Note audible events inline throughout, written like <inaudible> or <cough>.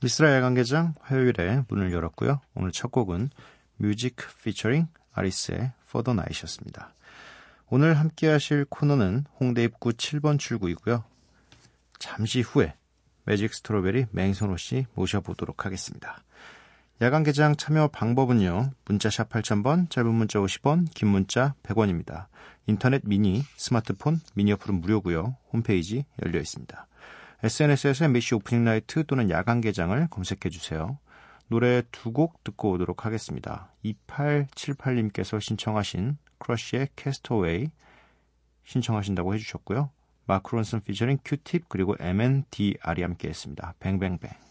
미스라 야간개장 화요일에 문을 열었고요. 오늘 첫 곡은 뮤직 피처링 아리스의 For the Night이었습니다. 오늘 함께 하실 코너는 홍대 입구 7번 출구이고요. 잠시 후에 매직 스트로베리 맹선호 씨 모셔보도록 하겠습니다. 야간 개장 참여 방법은요. 문자샵 8000번, 짧은 문자 50원, 긴 문자 100원입니다. 인터넷 미니, 스마트폰, 미니 어플은 무료고요. 홈페이지 열려 있습니다. SNS에서 MBC Opening Night 또는 야간 개장을 검색해 주세요. 노래 두 곡 듣고 오도록 하겠습니다. 2878님께서 신청하신 크러쉬의 Castaway 신청하신다고 해주셨고요. 마크 론슨 피처링 큐팁 그리고 MNDR이 함께 했습니다. Bang Bang Bang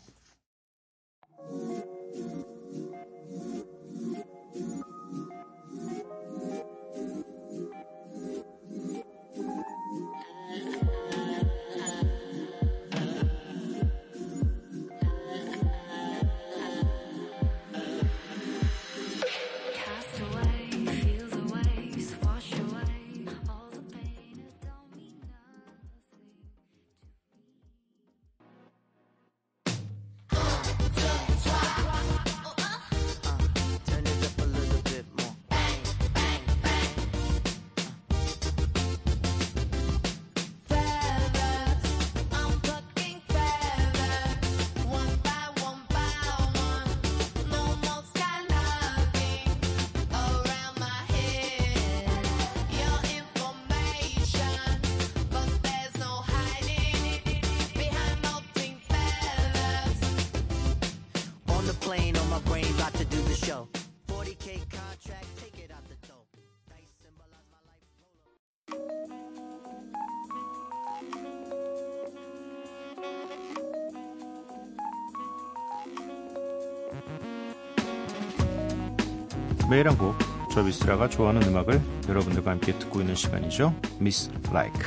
매일 한 곡, 저 미스라가 좋아하는 음악을 여러분들과 함께 듣고 있는 시간이죠. 미스 라이크.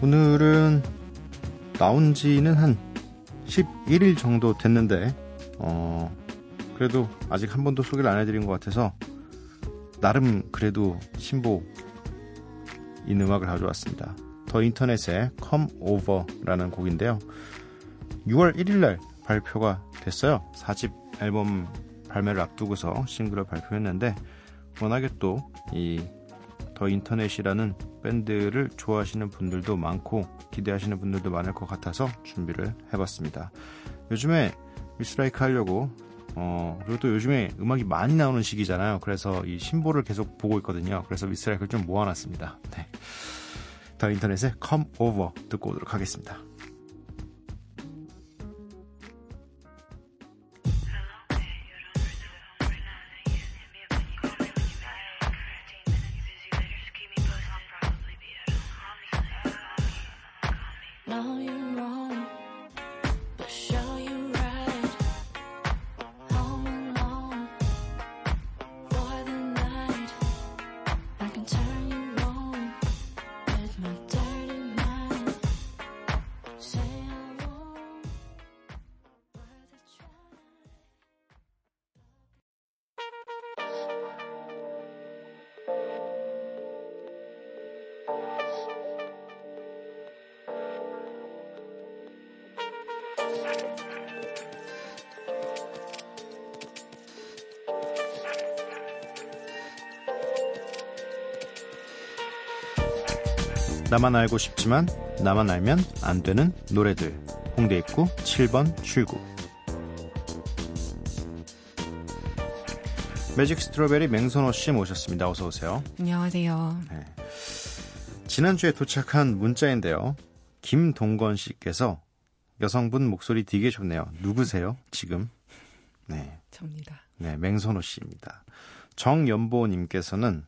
오늘은 나온 지는 한 11일 정도 됐는데, 어, 그래도 아직 한 번도 소개를 안 해드린 것 같아서, 나름 그래도 신보인 음악을 가져왔습니다. 더 인터넷의 Come Over라는 곡인데요. 6월 1일 날 발표가 됐어요. 4집 앨범 발매를 앞두고서 싱글을 발표했는데 워낙에 또 이 더 인터넷이라는 밴드를 좋아하시는 분들도 많고 기대하시는 분들도 많을 것 같아서 준비를 해봤습니다. 요즘에 미스라이크 하려고 어 그리고 또 요즘에 음악이 많이 나오는 시기잖아요. 그래서 이 신보를 계속 보고 있거든요. 그래서 미스라이크를 좀 모아놨습니다. 네. 더 인터넷에 Come Over 듣고 오도록 하겠습니다. 나만 알고 싶지만 나만 알면 안 되는 노래들. 홍대 입구 7번 출구. 매직 스트로베리 맹선호 씨 모셨습니다. 어서 오세요. 안녕하세요. 네. 지난주에 도착한 문자인데요. 김동건 씨께서 여성분 목소리 되게 좋네요. 누구세요? 지금? 네. 접니다. 네, 맹선호 씨입니다. 정연보 님께서는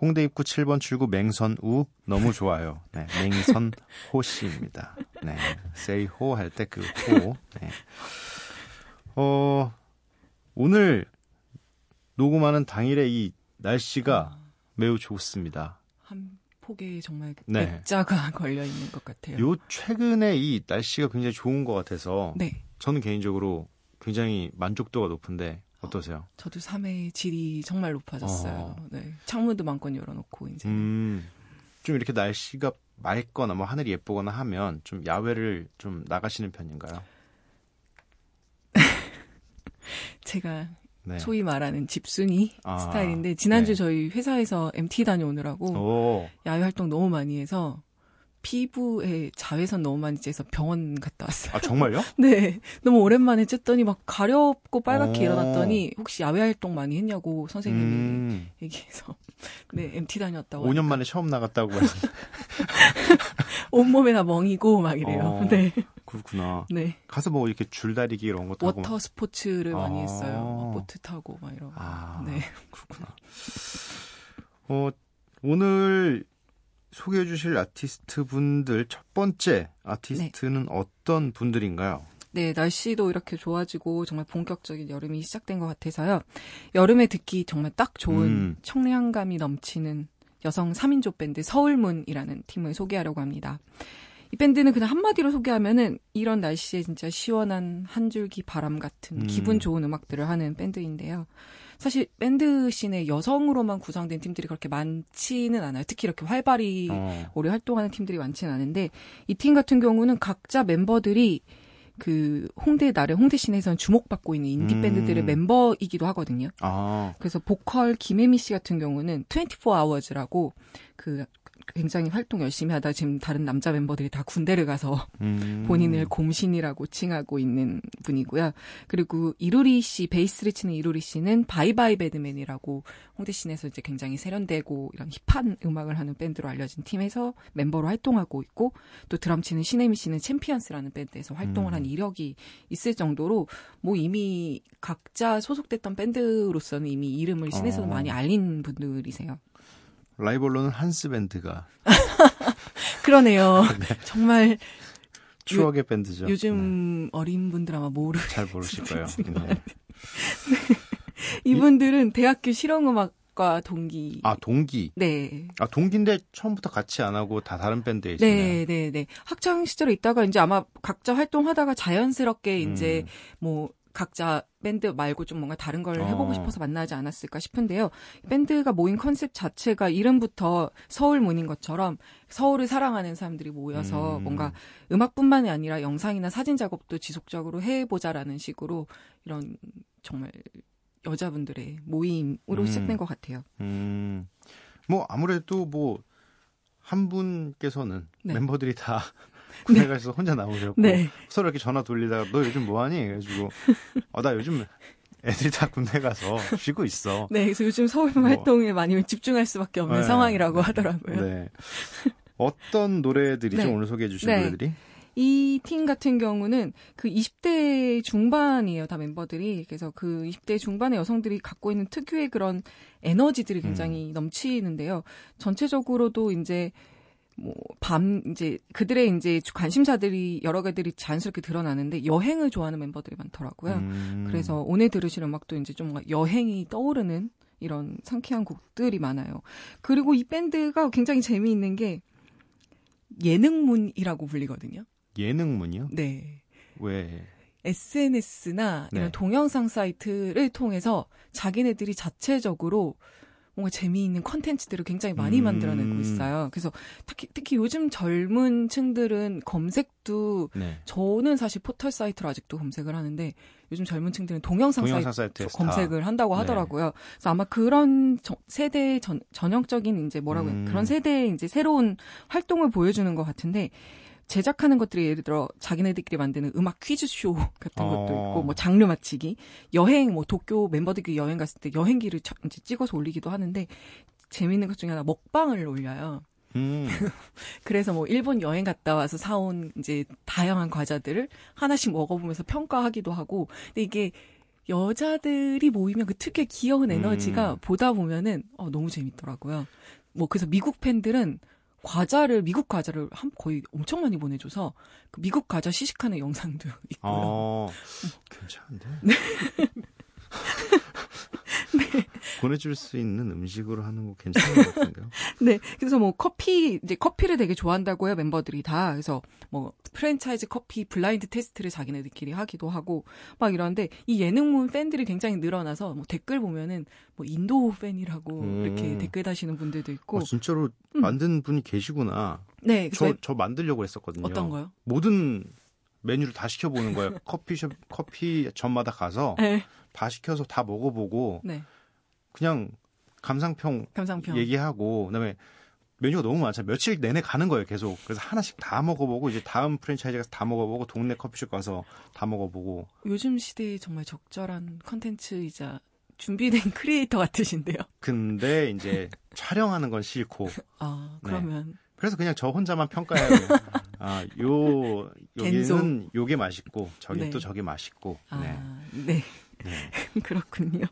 홍대 입구 7번 출구 맹선우 너무 좋아요. 네, 맹선호 씨입니다. 네, ho 할때 그 호. 네. 어, 오늘 녹음하는 당일에 이 날씨가 아. 매우 좋습니다. 한 폭에 정말 네. 액자가 <laughs> 걸려 있는 것 같아요. 요 최근에 이 날씨가 굉장히 좋은 것 같아서 네. 저는 개인적으로 굉장히 만족도가 높은데 어떠세요? 저도 삶의 질이 정말 높아졌어요. 어. 네. 창문도 마음껏 열어놓고 이제. 음, 좀 이렇게 날씨가 맑거나 뭐 하늘이 예쁘거나 하면 좀 야외를 좀 나가시는 편인가요? <laughs> 제가 네. 소위 말하는 집순이 아, 스타일인데 지난주 네. 저희 회사에서 MT 다녀오느라고 오. 야외 활동 너무 많이 해서 피부에 자외선 너무 많이 쬐서 병원 갔다 왔어요. 아, 정말요? <laughs> 네. 너무 오랜만에 쬐더니 막 가렵고 빨갛게 오. 일어났더니 혹시 야외 활동 많이 했냐고 선생님이 음. 얘기해서 <laughs> 네, MT 다녔다고. 5년 하니까. 만에 처음 나갔다고. <laughs> 온몸에 다 멍이고 막 이래요. 어, 네. 그렇구나. 네. 가서 뭐 이렇게 줄다리기 이런 것도 water 하고 스포츠를 아. 많이 했어요. 보트 타고 막 이런 거. 아, 네. 그렇구나. 어, 오늘 소개해 주실 아티스트 분들 첫 번째 아티스트는 네. 어떤 분들인가요? 네, 날씨도 이렇게 좋아지고 정말 본격적인 여름이 시작된 것 같아서요. 여름에 듣기 정말 딱 좋은 음. 청량감이 넘치는 여성 3인조 밴드 서울문이라는 팀을 소개하려고 합니다. 이 밴드는 그냥 한마디로 소개하면은 이런 날씨에 진짜 시원한 한 줄기 바람 같은 음. 기분 좋은 음악들을 하는 밴드인데요. 사실 밴드 씬에 여성으로만 구성된 팀들이 그렇게 많지는 않아요. 특히 이렇게 활발히 어. 오래 활동하는 팀들이 많지는 않은데 이 팀 같은 경우는 각자 멤버들이 그 홍대 나래 홍대 씬에서는 주목받고 있는 인디 음. 밴드들의 멤버이기도 하거든요. 아. 그래서 보컬 김혜미 씨 같은 경우는 24hours라고 그 굉장히 활동 열심히 하다 지금 다른 남자 멤버들이 다 군대를 가서 음. 본인을 곰신이라고 칭하고 있는 분이고요. 그리고 이루리 씨, 베이스를 치는 이루리 씨는 바이바이 배드맨이라고 홍대 씬에서 이제 굉장히 세련되고 이런 힙한 음악을 하는 밴드로 알려진 팀에서 멤버로 활동하고 있고 또 드럼 치는 신혜미 씨는 챔피언스라는 밴드에서 활동을 음. 한 이력이 있을 정도로 뭐 이미 각자 소속됐던 밴드로서는 이미 이름을 씬에서도 어. 많이 알린 분들이세요. 라이벌로는 한스 밴드가 <laughs> 그러네요. 네. 정말 추억의 요, 밴드죠. 요즘 네. 어린 분들 아마 모르 잘 모르실 거예요. 네. <laughs> 네. 이분들은 대학교 실용음악과 동기. 아 동기. 네. 아 동기인데 처음부터 같이 안 하고 다 다른 밴드에 있어요. 네, 네, 네. 학창 시절에 있다가 이제 아마 각자 활동하다가 자연스럽게 이제 음. 뭐 각자 밴드 말고 좀 뭔가 다른 걸 해보고 어. 싶어서 만나지 않았을까 싶은데요. 밴드가 모인 컨셉 자체가 이름부터 서울문인 것처럼 서울을 사랑하는 사람들이 모여서 음. 뭔가 음악뿐만이 아니라 영상이나 사진 작업도 지속적으로 해보자라는 식으로 이런 정말 여자분들의 모임으로 음. 시작된 것 같아요. 음. 뭐 아무래도 뭐 한 분께서는 네. 멤버들이 다 군대 네. 가서 혼자 나오셨고 네. 서로 이렇게 전화 돌리다가 너 요즘 뭐하니? 해가지고 어, 나 요즘 애들이 다 군대 가서 쉬고 있어. 네, 그래서 요즘 서울 뭐. 활동에 많이 집중할 수밖에 없는 네. 상황이라고 하더라고요. 네. 어떤 노래들이죠? 네. 오늘 소개해 주신 네. 노래들이? 이 팀 같은 경우는 그 20대 중반이에요, 다 멤버들이. 그래서 그 20대 중반의 여성들이 갖고 있는 특유의 그런 에너지들이 굉장히 음. 넘치는데요. 전체적으로도 이제 뭐 밤 이제 그들의 이제 관심사들이 여러 개들이 자연스럽게 드러나는데 여행을 좋아하는 멤버들이 많더라고요. 음. 그래서 오늘 들으실 음악도 이제 좀 여행이 떠오르는 이런 상쾌한 곡들이 많아요. 그리고 이 밴드가 굉장히 재미있는 게 예능문이라고 불리거든요. 예능문이요? 네. 왜? SNS나 이런 네. 동영상 사이트를 통해서 자기네들이 자체적으로 뭔가 재미있는 컨텐츠들을 굉장히 많이 음. 만들어내고 있어요. 그래서 특히, 특히 요즘 젊은 층들은 검색도 네. 저는 사실 포털 사이트로 아직도 검색을 하는데 요즘 젊은 층들은 동영상, 동영상 사이트 검색을 한다고 네. 하더라고요. 네. 그래서 아마 그런 저, 세대 전, 전형적인 이제 뭐라고 음. 그런 세대의 이제 새로운 활동을 보여주는 것 같은데 제작하는 것들이 예를 들어 자기네들끼리 만드는 음악 퀴즈쇼 같은 어. 것도 있고 뭐 장르 맞히기, 여행 뭐 도쿄 멤버들끼리 여행 갔을 때 여행기를 쳐- 이제 찍어서 올리기도 하는데 재밌는 것 중에 하나 먹방을 올려요. 음. <laughs> 그래서 뭐 일본 여행 갔다 와서 사온 이제 다양한 과자들을 하나씩 먹어보면서 평가하기도 하고 근데 이게 여자들이 모이면 그 특유의 귀여운 에너지가 음. 보다 보면은 어, 너무 재밌더라고요. 뭐 그래서 미국 팬들은 과자를 미국 과자를 한 거의 엄청 많이 보내줘서 그 미국 과자 시식하는 영상도 <laughs> 있고요. 어, 괜찮은데? <laughs> 보내줄 수 있는 음식으로 하는 거 괜찮은 것 같은데요? <laughs> 네. 그래서 뭐 커피, 이제 커피를 되게 좋아한다고 해요, 멤버들이 다. 그래서 뭐 프랜차이즈 커피 블라인드 테스트를 자기네들끼리 하기도 하고 막 이러는데 이 예능문 팬들이 굉장히 늘어나서 뭐 댓글 보면은 뭐 인도 팬이라고 음. 이렇게 댓글 다시는 분들도 있고. 어, 진짜로 음. 만든 분이 계시구나. 네. 저, 저 만들려고 했었거든요. 어떤 거요? 모든 메뉴를 다 시켜보는 거예요. <laughs> 커피숍, 커피점마다 가서 네. 다 시켜서 다 먹어보고 네. 그냥 감상평 감상평. 얘기하고 그다음에 메뉴가 너무 많잖아요. 며칠 내내 가는 거예요, 계속. 그래서 하나씩 다 먹어보고 이제 다음 프랜차이즈 가서 다 먹어보고 동네 커피숍 가서 다 먹어보고 요즘 시대에 정말 적절한 컨텐츠이자 준비된 <laughs> 크리에이터 같으신데요. 근데 이제 촬영하는 건 싫고 <laughs> 아, 네. 그러면 그래서 그냥 저 혼자만 평가해야 돼요. <laughs> 아, 요 여기는. 요게 맛있고 저기 네. 또 저게 맛있고. 아, 네. 네. 네. 그렇군요.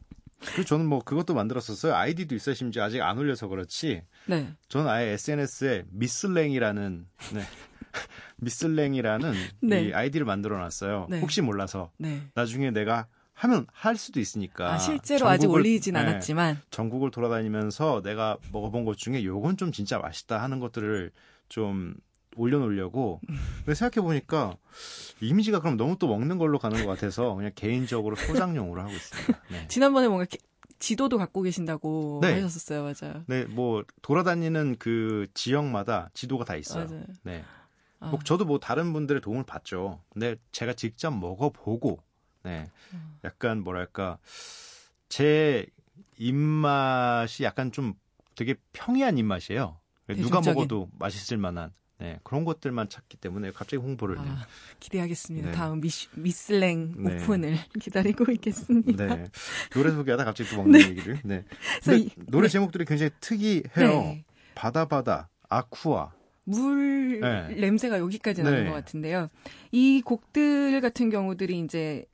그리고 저는 뭐 그것도 만들었었어요. 아이디도 있어요. 심지어 아직 안 올려서 그렇지. 네. 저는 아예 SNS에 미슬랭이라는 네. <laughs> 미슬랭이라는 네. 이 아이디를 만들어 놨어요. 네. 혹시 몰라서 네. 나중에 내가 하면 할 수도 있으니까. 아, 실제로 아직 전국을- 올리진 네, 않았지만 전국을 돌아다니면서 내가 먹어본 것 중에 요건 좀 진짜 맛있다 하는 것들을 좀 올려놓으려고. 근데 생각해보니까 이미지가 그럼 너무 또 먹는 걸로 가는 것 같아서 그냥 개인적으로 소장용으로 하고 있습니다. 네. 지난번에 뭔가 기- 지도도 갖고 계신다고 네. 하셨었어요, 맞아요. 네, 뭐 돌아다니는 그 지역마다 지도가 다 있어요. 맞아요. 네. 아, 뭐 저도 뭐 다른 분들의 도움을 받죠. 근데 제가 직접 먹어보고, 네, 음. 약간 뭐랄까 제 입맛이 약간 좀 되게 평이한 입맛이에요. 누가 대중적인. 먹어도 맛있을 만한 네, 그런 것들만 찾기 때문에 갑자기 홍보를. 네. 아, 기대하겠습니다. 네. 다음 미스, 미슬랭 네. 오픈을 <laughs> 기다리고 있겠습니다. 네. 노래 소개하다 갑자기 또 먹는 얘기를. 네. 그래서 <laughs> 근데 이- 노래 네. 제목들이 굉장히 특이해요. 네. 바다 바다 아쿠아. 물 네. 냄새가 여기까지 나는 네. 것 같은데요. 이 곡들 같은 경우들이 이제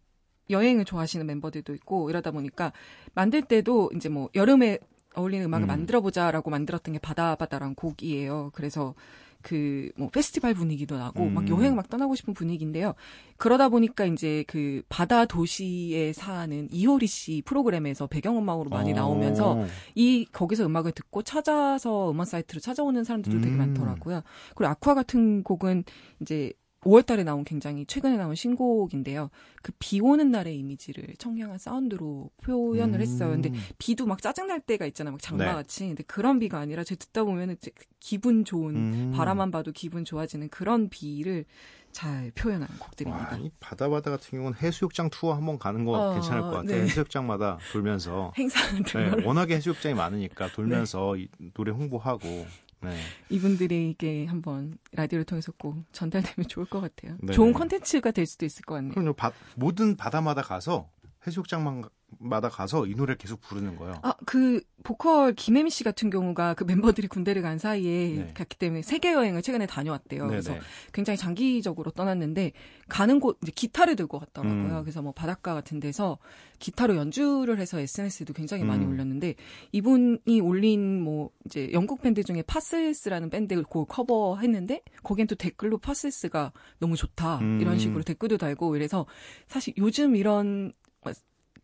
여행을 좋아하시는 멤버들도 있고 이러다 보니까 만들 때도 이제 뭐 여름에 어울리는 음악을 음. 만들어 보자라고 만들었던 게 바다 바다란 곡이에요. 그래서 그 뭐 페스티벌 분위기도 나고 음. 막 여행 막 떠나고 싶은 분위기인데요. 그러다 보니까 이제 그 바다 도시에 사는 이효리 씨 프로그램에서 배경음악으로 많이 어. 나오면서 이 거기서 음악을 듣고 찾아서 음원 사이트로 찾아오는 사람들도 되게 음. 많더라고요. 그리고 아쿠아 같은 곡은 이제 5월달에 나온 굉장히 최근에 나온 신곡인데요. 그 비 오는 날의 이미지를 청량한 사운드로 표현을 했어요. 근데 음. 비도 막 짜증날 때가 있잖아요. 막 네. 장마같이. 근데 그런 비가 아니라 제 듣다 보면은 이제 기분 좋은 음. 바라만 봐도 기분 좋아지는 그런 비를 잘 표현한 와, 곡들입니다. 이 바다 바다 같은 경우는 해수욕장 투어 한번 가는 거 어, 괜찮을 것 같아요. 네. 해수욕장마다 돌면서. <laughs> 행사 네, 걸 워낙에 해수욕장이 많으니까 돌면서 이 노래 홍보하고. 네. 이분들에게 한번 라디오를 통해서 꼭 전달되면 좋을 것 같아요. 네. 좋은 컨텐츠가 될 수도 있을 것 같네요. 그럼요. 바- 모든 바다마다 가서 해수욕장마다 가서 이 노래를 계속 부르는 거예요. 아, 그 보컬 김혜미 씨 같은 경우가 그 멤버들이 군대를 간 사이에 네. 갔기 때문에 세계 여행을 최근에 다녀왔대요. 그래서 네네. 굉장히 장기적으로 떠났는데 가는 곳 이제 기타를 들고 갔더라고요. 음. 그래서 뭐 바닷가 같은 데서 기타로 연주를 해서 SNS에도 굉장히 많이 음. 올렸는데 이분이 올린 뭐 이제 영국 밴드 중에 파슬스라는 밴드를 곡 커버했는데 거기엔 또 댓글로 파슬스가 너무 좋다 음. 이런 식으로 댓글도 달고 이래서 사실 요즘 이런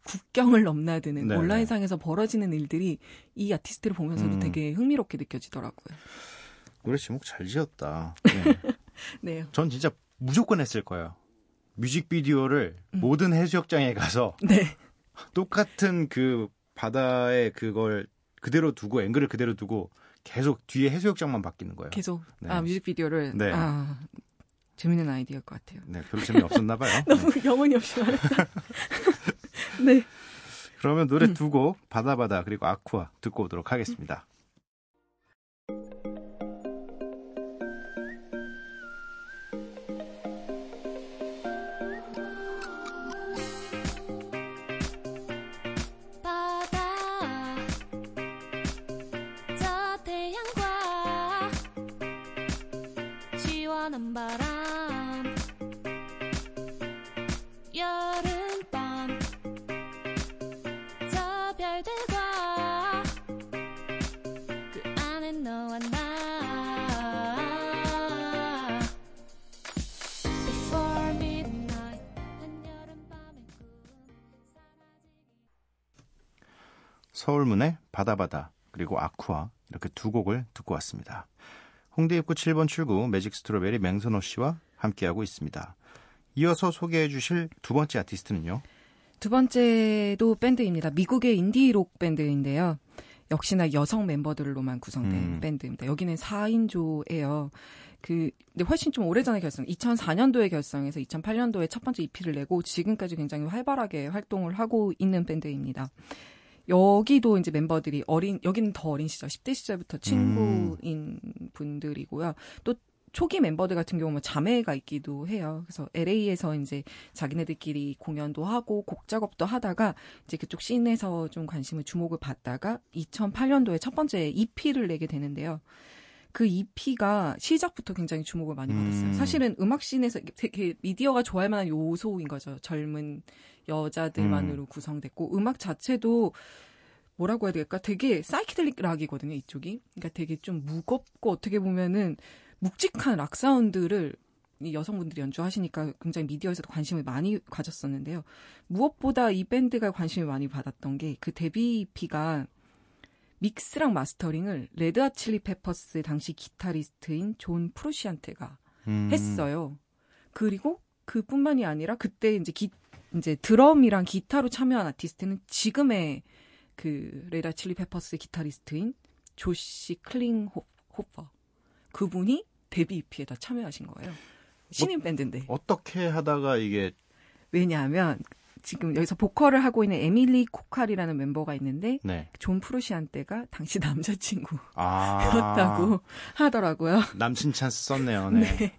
국경을 넘나드는 네네. 온라인상에서 벌어지는 일들이 이 아티스트를 보면서도 음. 되게 흥미롭게 느껴지더라고요. 노래 제목 잘 지었다. 네. <laughs> 네. 전 진짜 무조건 했을 거예요. 뮤직비디오를 음. 모든 해수욕장에 가서 <laughs> 네. 똑같은 그 바다에 그걸 그대로 두고 앵글을 그대로 두고 계속 뒤에 해수욕장만 바뀌는 거예요. 계속 네. 아 뮤직비디오를 네. 아 재밌는 아이디어일 것 같아요. 네, 별로 재미없었나 봐요. <laughs> 네. 너무 영혼이 없이 말했다. 네. 그러면 노래 음. 두곡 바다바다 그리고 아쿠아 듣고 오도록 하겠습니다. 바다 저 태양과 시원한 바람 서울문의 바다바다 그리고 아쿠아 이렇게 두 곡을 듣고 왔습니다. 홍대 입구 7번 출구 매직 스트로베리 맹선호 씨와 함께하고 있습니다. 이어서 소개해 주실 두 번째 아티스트는요. 두 번째도 밴드입니다. 미국의 인디록 밴드인데요. 역시나 여성 멤버들로만 구성된 음. 밴드입니다. 여기는 4인조예요. 그, 근데 훨씬 좀 오래전에 결성, 2004년도에 결성해서 2008년도에 첫 번째 EP를 내고 지금까지 굉장히 활발하게 활동을 하고 있는 밴드입니다. 여기도 이제 멤버들이 어린, 여기는 더 어린 시절, 10대 시절부터 친구인 분들이고요. 또 초기 멤버들 같은 경우는 자매가 있기도 해요. 그래서 LA에서 이제 자기네들끼리 공연도 하고 곡 작업도 하다가 이제 그쪽 씬에서 좀 관심을 주목을 받다가 2008년도에 첫 번째 EP를 내게 되는데요. 그 EP가 시작부터 굉장히 주목을 많이 받았어요. 음. 사실은 음악 씬에서 되게 미디어가 좋아할 만한 요소인 거죠. 젊은 여자들만으로 구성됐고 음악 자체도 뭐라고 해야 될까? 되게 사이키델릭 락이거든요, 이쪽이. 그러니까 되게 좀 무겁고 어떻게 보면은 묵직한 락 사운드를 이 여성분들이 연주하시니까 굉장히 미디어에서도 관심을 많이 가졌었는데요. 무엇보다 이 밴드가 관심을 많이 받았던 게 그 데뷔 EP가 믹스랑 마스터링을 레드 핫 칠리 페퍼스의 당시 기타리스트인 존 프루시안테가 음. 했어요. 그리고 그뿐만이 아니라 그때 이제 기 이제 드럼이랑 기타로 참여한 아티스트는 지금의 그 레드 핫 칠리 페퍼스의 기타리스트인 조시 클링호퍼 그분이 데뷔 EP에 다 참여하신 거예요. 신인 밴드인데 어떻게 하다가 이게 왜냐하면 지금 여기서 보컬을 하고 있는 에밀리 코칼이라는 멤버가 있는데 네. 존 프루시안테가 당시 <laughs> 남자친구 였다고 아. 하더라고요. 남친 찬스 썼네요. <laughs> 네.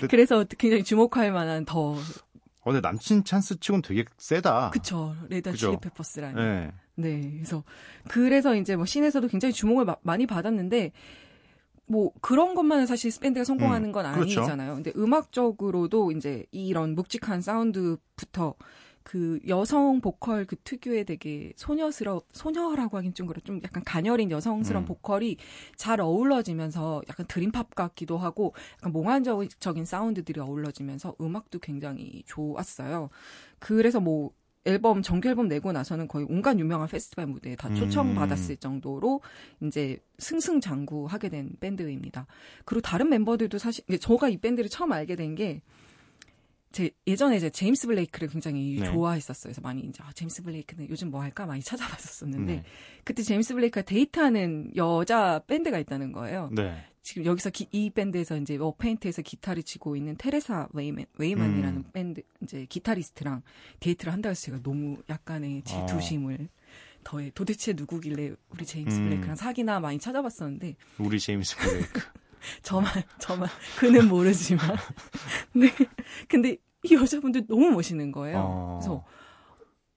그- 그래서 굉장히 주목할 만한 더 어, 근데 남친 찬스 치곤 되게 세다. 그쵸 레드 핫 칠리 페퍼스라는 네. 네, 그래서 그래서 이제 뭐 씬에서도 굉장히 주목을 마- 많이 받았는데 뭐 그런 것만은 사실 밴드가 성공하는 음, 건 그렇죠. 아니잖아요. 근데 음악적으로도 이제 이런 묵직한 사운드부터 그 여성 보컬 그 특유의 되게 소녀스러 소녀라고 하긴 좀 그래 좀 약간 가녀린 여성스러운 음. 보컬이 잘 어우러지면서 약간 dream pop 같기도 하고 약간 몽환적인 사운드들이 어우러지면서 음악도 굉장히 좋았어요. 그래서 뭐 앨범 정규 앨범 내고 나서는 거의 온갖 유명한 페스티벌 무대에 다 음. 초청받았을 정도로 이제 승승장구하게 된 밴드입니다. 그리고 다른 멤버들도 사실 저가 이 밴드를 처음 알게 된게 제 예전에 이제 제임스 블레이크를 굉장히 네. 좋아했었어요. 그래서 많이 이제 아, 제임스 블레이크는 요즘 뭐 할까 많이 찾아봤었었는데 네. 그때 제임스 블레이크가 데이트하는 여자 밴드가 있다는 거예요. 네. 지금 여기서 기- 이 밴드에서 이제 워페인트에서 기타를 치고 있는 테레사 웨이맨, 웨이만이라는 음. 밴드 이제 기타리스트랑 데이트를 한다 해서 제가 너무 약간의 질투심을 더해 도대체 누구길래 우리 제임스 음. 블레이크랑 사귀나 많이 찾아봤었는데 우리 제임스 블레이크. <laughs> <laughs> 저만 저만 그는 모르지만 <laughs> 네 근데 이 여자분들 너무 멋있는 거예요. 어. 그래서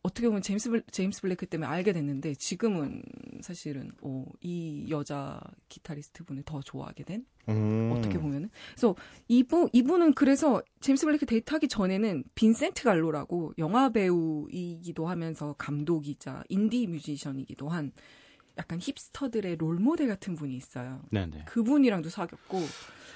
어떻게 보면 제임스 블, 제임스 블레이크 때문에 알게 됐는데 지금은 사실은 어, 이 여자 기타리스트 분을 더 좋아하게 된 음. 어떻게 보면은 그래서 이분 이분은 그래서 제임스 블레이크 데이트하기 전에는 빈센트 갈로라고 영화 배우이기도 하면서 감독이자 인디 뮤지션이기도 한 약간 힙스터들의 롤 모델 같은 분이 있어요. 네네. 그분이랑도 사귀었고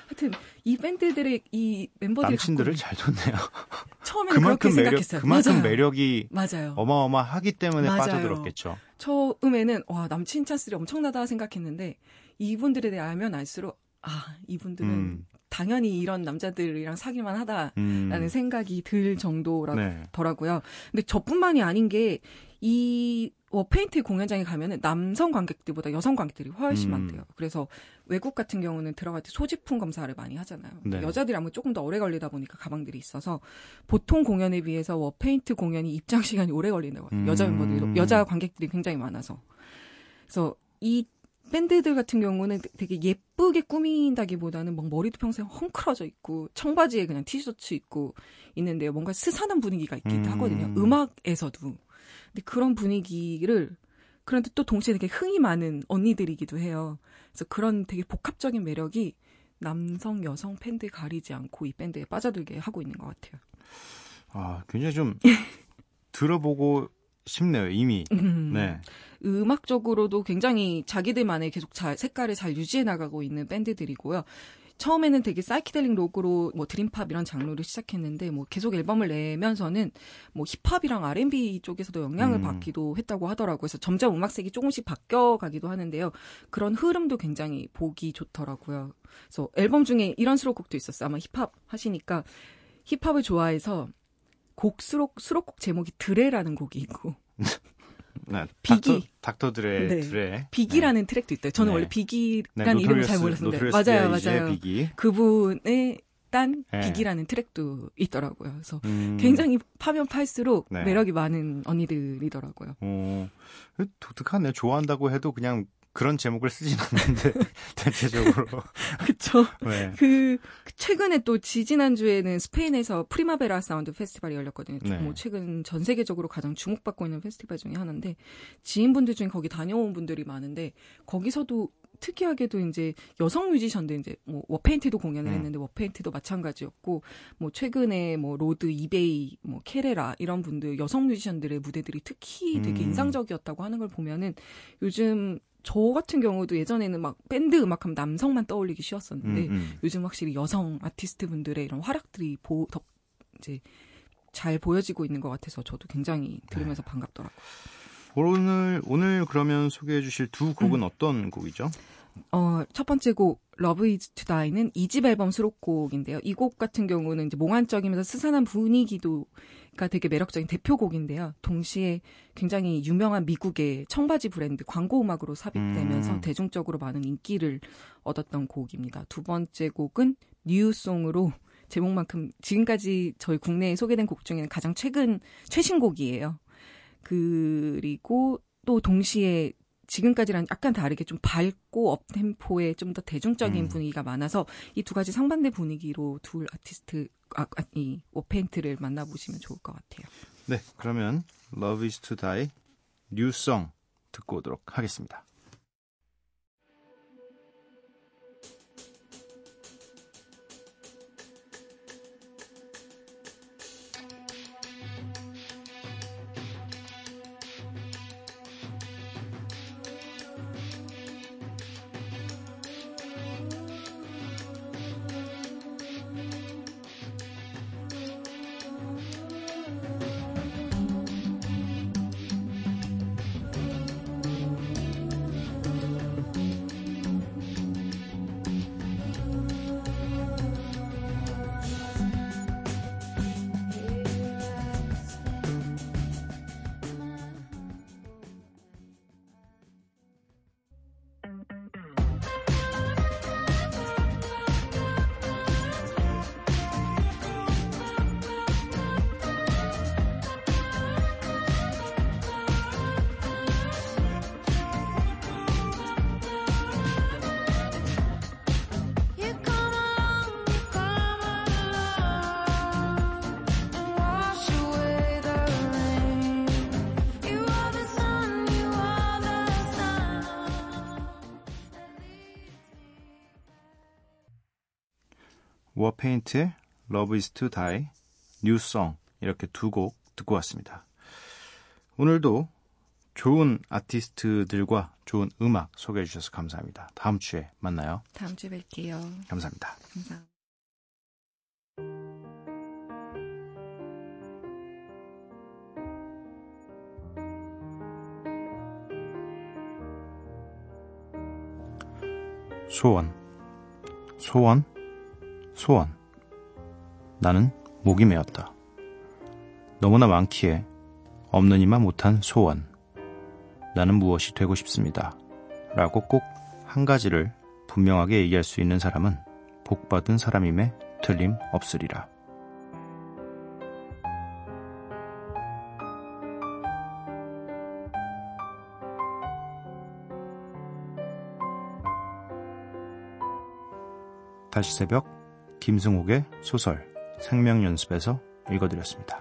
하여튼 이 밴드들의 이 멤버들이 남친들을 잘 뒀네요. <laughs> 처음에는 그만큼 그렇게 매력, 생각했어요. 그만큼 맞아요. 매력이 맞아요. 어마어마하기 때문에 맞아요. 빠져들었겠죠. 처음에는 와 남친 찬스이 엄청나다 생각했는데 이분들에 대해 알면 알수록 아 이분들은 음. 당연히 이런 남자들이랑 사귈만 하다라는 음. 생각이 들 정도라더라고요. 네. 근데 저뿐만이 아닌 게 이 워페인트 공연장에 가면은 남성 관객들보다 여성 관객들이 훨씬 음. 많대요. 그래서 외국 같은 경우는 들어갈 때 소지품 검사를 많이 하잖아요. 네. 여자들이 아무 조금 더 오래 걸리다 보니까 가방들이 있어서 보통 공연에 비해서 워페인트 공연이 입장 시간이 오래 걸린다고 해요. 여자 음. 멤버들이 여자 관객들이 굉장히 많아서. 그래서 이 밴드들 같은 경우는 되게 예쁘게 꾸민다기보다는 막 머리도 평소에 헝클어져 있고 청바지에 그냥 티셔츠 입고 있는데요. 뭔가 스산한 분위기가 있기도 음. 하거든요. 음악에서도. 근데 그런 분위기를 그런데 또 동시에 되게 흥이 많은 언니들이기도 해요. 그래서 그런 되게 복합적인 매력이 남성, 여성 팬들 가리지 않고 이 밴드에 빠져들게 하고 있는 것 같아요. 아, 굉장히 좀 <laughs> 들어보고 싶네요, 이미. 음. 네. 음악적으로도 굉장히 자기들만의 계속 잘, 색깔을 잘 유지해 나가고 있는 밴드들이고요. 처음에는 되게 사이키델릭 록으로 뭐 드림팝 이런 장르를 시작했는데 뭐 계속 앨범을 내면서는 뭐 힙합이랑 R&B 쪽에서도 영향을 음. 받기도 했다고 하더라고요. 그래서 점점 음악색이 조금씩 바뀌어 가기도 하는데요. 그런 흐름도 굉장히 보기 좋더라고요. 그래서 앨범 중에 이런 수록곡도 있었어요. 아마 힙합 하시니까 힙합을 좋아해서 곡 수록 수록곡 제목이 드레라는 곡이 있고 <laughs> 네. 비기. 닥터, 닥터 들의 네. 드레. 비기라는 트랙도 있어요. 저는 네. 원래 네, 비기라는 이름을 잘 몰랐는데 맞아요, 맞아요. 비기. 그분의 딴 네. Biggy라는 트랙도 있더라고요. 그래서 음. 굉장히 파면 팔수록 네. 매력이 많은 언니들이더라고요. 어, 독특하네. 좋아한다고 해도 그냥 그런 제목을 쓰진 않는데, <laughs> 대체적으로. <laughs> 그쵸? 네. 그 최근에 또 지지난 주에는 스페인에서 프리마베라 사운드 페스티벌이 열렸거든요. 네. 뭐 최근 전 세계적으로 가장 주목받고 있는 페스티벌 중에 하나인데 지인분들 중에 거기 다녀온 분들이 많은데 거기서도 특이하게도 이제 여성 뮤지션들 이제 뭐 워페인트도 공연을 음. 했는데 워페인트도 마찬가지였고 뭐 최근에 뭐 로드 이베이 뭐 켈렐라 이런 분들 여성 뮤지션들의 무대들이 특히 되게 음. 인상적이었다고 하는 걸 보면은 요즘 저 같은 경우도 예전에는 막 밴드 음악하면 남성만 떠올리기 쉬웠었는데 음, 음. 요즘 확실히 여성 아티스트 분들의 이런 활약들이 보, 더 이제 잘 보여지고 있는 것 같아서 저도 굉장히 들으면서 네. 반갑더라고요. 오늘, 오늘 그러면 소개해 주실 두 음. 곡은 어떤 곡이죠? 어, 첫 번째 곡 Love Is To Die는 2집 앨범 수록곡인데요. 이 곡 같은 경우는 이제 몽환적이면서 스산한 분위기도 가 되게 매력적인 대표곡인데요. 동시에 굉장히 유명한 미국의 청바지 브랜드 광고 음악으로 삽입되면서 음. 대중적으로 많은 인기를 얻었던 곡입니다. 두 번째 곡은 뉴송으로 제목만큼 지금까지 저희 국내에 소개된 곡 중에는 가장 최근 최신 곡이에요. 그리고 또 동시에 지금까지랑 약간 다르게 좀 밝고 업템포의 좀더 대중적인 음. 분위기가 많아서 이 두 가지 상반된 분위기로 둘 아티스트 아, 아, 이 오펜트를 만나보시면 좋을 것 같아요. 네, 그러면 Love is to Die 뉴송 듣고 오도록 하겠습니다. 워 페인트의 Love is to Die 뉴송 이렇게 두 곡 듣고 왔습니다. 오늘도 좋은 아티스트들과 좋은 음악 소개해 주셔서 감사합니다. 다음 주에 만나요. 다음 주에 뵐게요. 감사합니다. 감사합니다. 소원, 소원, 소원. 나는 목이 메었다. 너무나 많기에 없는 이만 못한 소원. 나는 무엇이 되고 싶습니다. 라고 꼭 한 가지를 분명하게 얘기할 수 있는 사람은 복받은 사람임에 틀림없으리라. 다시 새벽 김승욱의 소설 생명연습에서 읽어드렸습니다.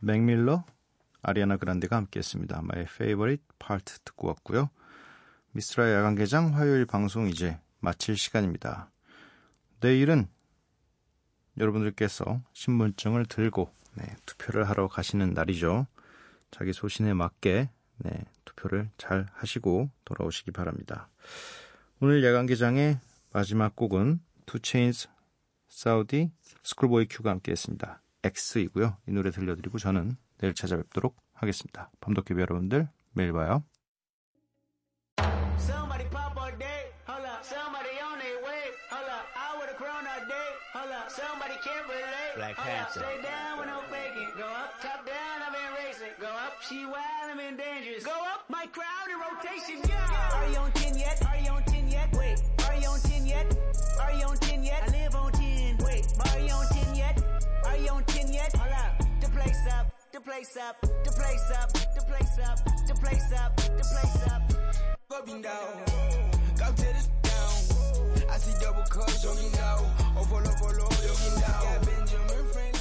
맥 밀러, 아리아나 그란데가 함께했습니다. My Favorite Part 듣고 왔고요. 미쓰라 야간개장 화요일 방송 이제 마칠 시간입니다. 내일은 여러분들께서 신분증을 들고 네, 투표를 하러 가시는 날이죠. 자기 소신에 맞게 네, 투표를 잘 하시고 돌아오시기 바랍니다. 오늘 야간개장의 마지막 곡은 투체인스 사우디 스쿨보이 큐가 함께했습니다. X이고요. 이 노래 들려드리고 저는 내일 찾아뵙도록 하겠습니다. 밤도깨비 여러분들 매일 봐요. Somebody can't relate, Black hold up. Panther. Stay down with no faking. Go up, top down, I've been racing. Go up, she wild, I'm in dangerous. Go up, my crowd in rotation, yeah. Place up, the place up, the place up, the place up, the place up, the place up. up and down. Go to this down. I see double cups, yogi now. Overload, oh, overload, yogi now. Got Benjamin Franklin.